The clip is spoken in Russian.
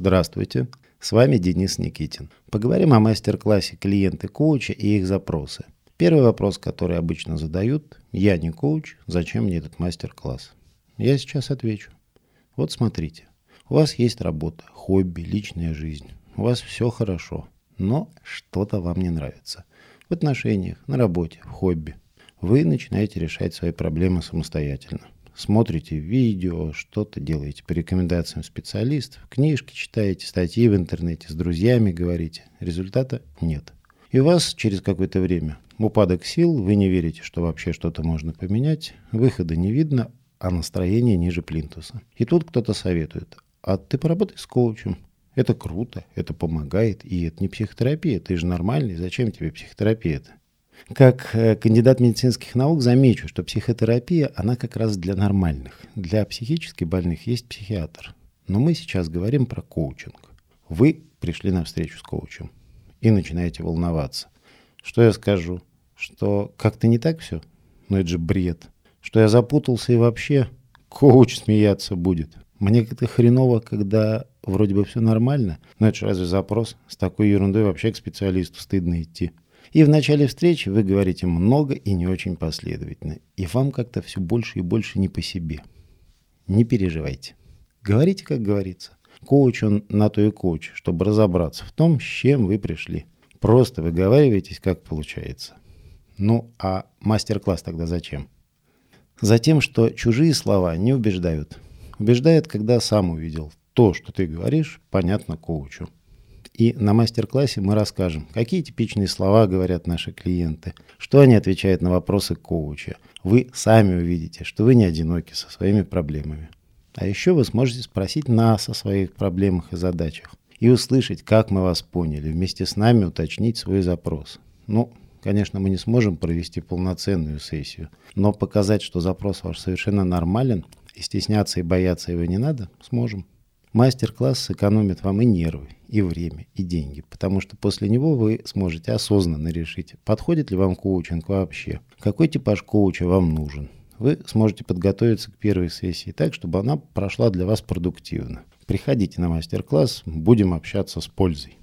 Здравствуйте, с вами Денис Никитин. Поговорим о мастер-классе клиенты коуча и их запросы. Первый вопрос, который обычно задают, я не коуч, зачем мне этот мастер-класс? Я сейчас отвечу. Вот смотрите, у вас есть работа, хобби, личная жизнь, у вас все хорошо, но что-то вам не нравится. В отношениях, на работе, в хобби. Вы начинаете решать свои проблемы самостоятельно смотрите видео, что-то делаете по рекомендациям специалистов, книжки читаете, статьи в интернете, с друзьями говорите. Результата нет. И у вас через какое-то время упадок сил, вы не верите, что вообще что-то можно поменять, выхода не видно, а настроение ниже плинтуса. И тут кто-то советует, а ты поработай с коучем. Это круто, это помогает, и это не психотерапия, ты же нормальный, зачем тебе психотерапия-то? Как э, кандидат медицинских наук замечу, что психотерапия, она как раз для нормальных. Для психически больных есть психиатр. Но мы сейчас говорим про коучинг. Вы пришли на встречу с коучем и начинаете волноваться. Что я скажу? Что как-то не так все? Но это же бред. Что я запутался и вообще коуч смеяться будет. Мне как-то хреново, когда вроде бы все нормально. Но это же разве запрос? С такой ерундой вообще к специалисту стыдно идти. И в начале встречи вы говорите много и не очень последовательно. И вам как-то все больше и больше не по себе. Не переживайте. Говорите, как говорится. Коуч он на то и коуч, чтобы разобраться в том, с чем вы пришли. Просто выговаривайтесь, как получается. Ну, а мастер-класс тогда зачем? Затем, что чужие слова не убеждают. Убеждает, когда сам увидел. То, что ты говоришь, понятно коучу. И на мастер-классе мы расскажем, какие типичные слова говорят наши клиенты, что они отвечают на вопросы коуча. Вы сами увидите, что вы не одиноки со своими проблемами. А еще вы сможете спросить нас о своих проблемах и задачах и услышать, как мы вас поняли, вместе с нами уточнить свой запрос. Ну, конечно, мы не сможем провести полноценную сессию, но показать, что запрос ваш совершенно нормален, и стесняться и бояться его не надо, сможем. Мастер-класс сэкономит вам и нервы, и время, и деньги, потому что после него вы сможете осознанно решить, подходит ли вам коучинг вообще, какой типаж коуча вам нужен. Вы сможете подготовиться к первой сессии так, чтобы она прошла для вас продуктивно. Приходите на мастер-класс, будем общаться с пользой.